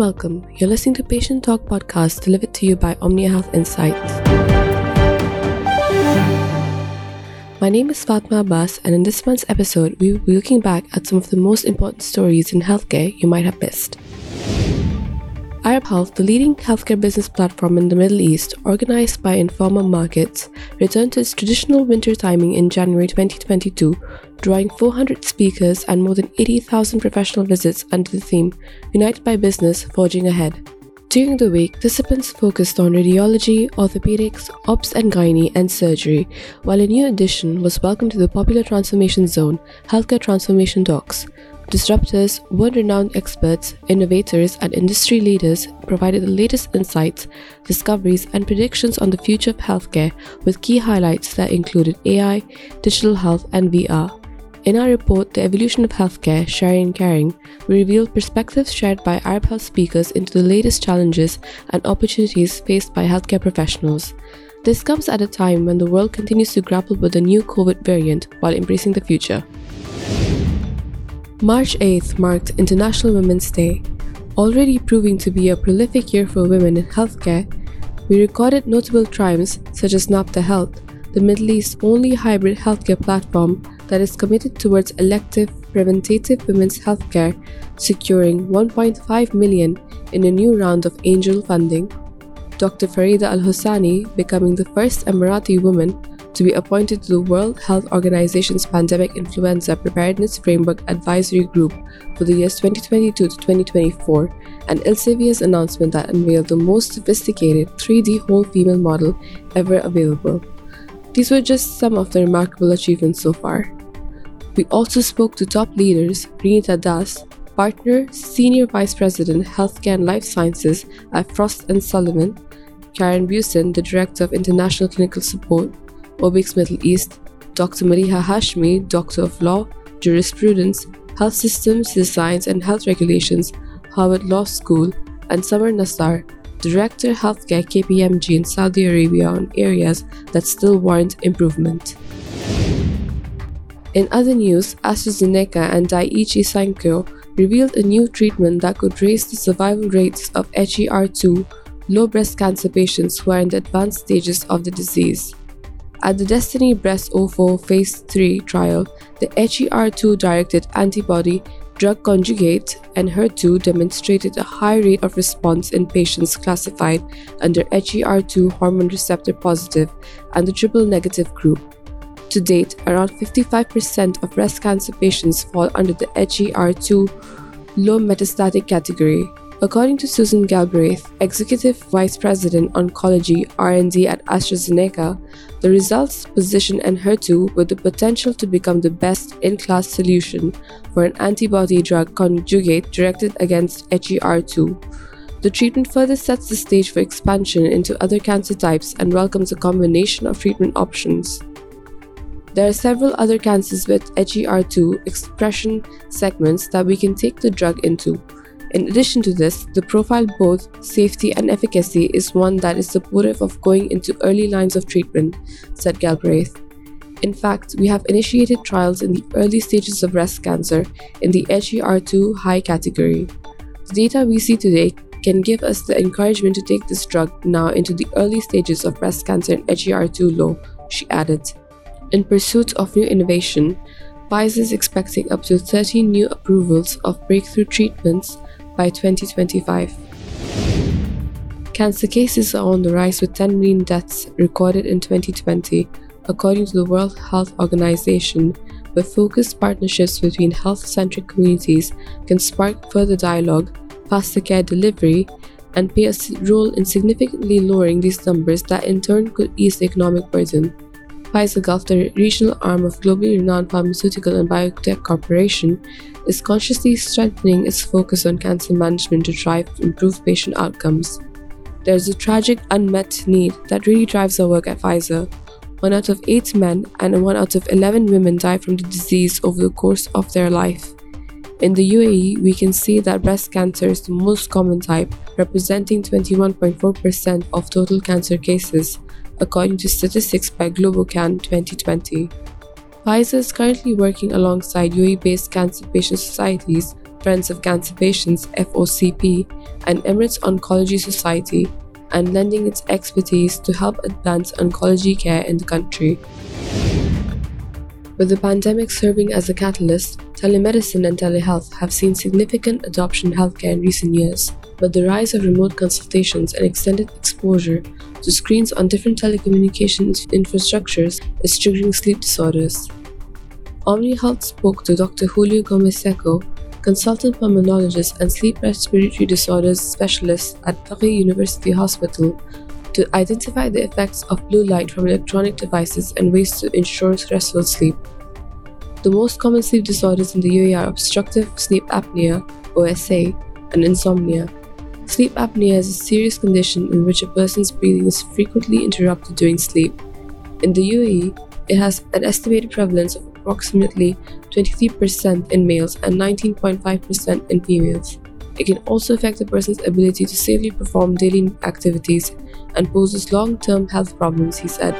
welcome. You're listening to Patient Talk podcast delivered to you by Omnia Health Insights. My name is Fatma Abbas, and in this month's episode, we will be looking back at some of the most important stories in healthcare you might have missed. Arab Health, the leading healthcare business platform in the Middle East, organized by Informa Markets, returned to its traditional winter timing in January 2022, drawing 400 speakers and more than 80,000 professional visits under the theme United by Business Forging Ahead. During the week, participants focused on radiology, orthopedics, obs and gynae, and surgery, while a new addition was welcomed to the popular transformation zone, Healthcare Transformation Talks, Disruptors, world renowned experts, innovators, and industry leaders provided the latest insights, discoveries, and predictions on the future of healthcare with key highlights that included AI, digital health, and VR. In our report, The Evolution of Healthcare Sharing and Caring, we revealed perspectives shared by Arab Health speakers into the latest challenges and opportunities faced by healthcare professionals. This comes at a time when the world continues to grapple with the new COVID variant while embracing the future. March 8th marked International Women's Day. Already proving to be a prolific year for women in healthcare, we recorded notable triumphs such as Nabta Health, the Middle East's only hybrid healthcare platform that is committed towards elective preventative women's healthcare, securing 1.5 million in a new round of angel funding. Dr. Farida Al Hosani becoming the first Emirati woman to be appointed to the World Health Organization's Pandemic Influenza Preparedness Framework Advisory Group for the years 2022 to 2024, and Elsevier's announcement that unveiled the most sophisticated 3D whole female model ever available. These were just some of the remarkable achievements so far. We also spoke to top leaders Reenita Das, partner, Senior Vice President, Healthcare and Life Sciences at Frost and Sullivan, Karen Busen, the Director of International Clinical Support, OBICS Middle East, Dr. Mariha Hashmi, Doctor of Law, Jurisprudence, Health Systems, Science and Health Regulations, Harvard Law School, and Samar Nassar, Director Healthcare KPMG in Saudi Arabia on areas that still warrant improvement. In other news, AstraZeneca and Daiichi Sankyo revealed a new treatment that could raise the survival rates of HER2 low breast cancer patients who are in the advanced stages of the disease. At the Destiny Breast 04 Phase 3 trial, the HER2 directed antibody drug conjugate Enhertu demonstrated a high rate of response in patients classified under HER2 hormone receptor positive and the triple negative group. To date, around 55% of breast cancer patients fall under the HER2 low metastatic category, According to Susan Galbraith, Executive Vice President Oncology R&D at AstraZeneca, the results position Enhertu with the potential to become the best in-class solution for an antibody drug conjugate directed against HER2. The treatment further sets the stage for expansion into other cancer types and welcomes a combination of treatment options. There are several other cancers with HER2 expression segments that we can take the drug into. In addition to this, the profile both safety and efficacy is one that is supportive of going into early lines of treatment, said Galbraith. In fact, we have initiated trials in the early stages of breast cancer in the HER2 high category. The data we see today can give us the encouragement to take this drug now into the early stages of breast cancer in HER2 low, she added. In pursuit of new innovation, Pfizer is expecting up to 13 new approvals of breakthrough treatments by 2025. Cancer cases are on the rise with 10 million deaths recorded in 2020, according to the World Health Organization, where focused partnerships between health centric communities can spark further dialogue, faster care delivery, and play a role in significantly lowering these numbers that in turn could ease the economic burden. Pfizer Gulf, the regional arm of globally renowned pharmaceutical and biotech corporation, is consciously strengthening its focus on cancer management to drive improved patient outcomes. There is a tragic unmet need that really drives our work at Pfizer. One out of eight men and one out of 11 women die from the disease over the course of their life. In the UAE, we can see that breast cancer is the most common type, representing 21.4% of total cancer cases, according to statistics by GloboCan 2020. Pfizer is currently working alongside UAE based cancer patient societies Friends of Cancer Patients FOCP, and Emirates Oncology Society, and lending its expertise to help advance oncology care in the country. With the pandemic serving as a catalyst, telemedicine and telehealth have seen significant adoption in healthcare in recent years, but the rise of remote consultations and extended exposure to screens on different telecommunications infrastructures is triggering sleep disorders. Omnia Health spoke to Dr. Julio Gomez Seco, consultant pulmonologist and sleep respiratory disorders specialist at Paris University Hospital, to identify the effects of blue light from electronic devices and ways to ensure restful sleep. The most common sleep disorders in the UAE are obstructive sleep apnea, OSA, and insomnia. Sleep apnea is a serious condition in which a person's breathing is frequently interrupted during sleep. In the UAE, it has an estimated prevalence of approximately 23% in males and 19.5% in females. It can also affect a person's ability to safely perform daily activities and poses long term health problems, he said.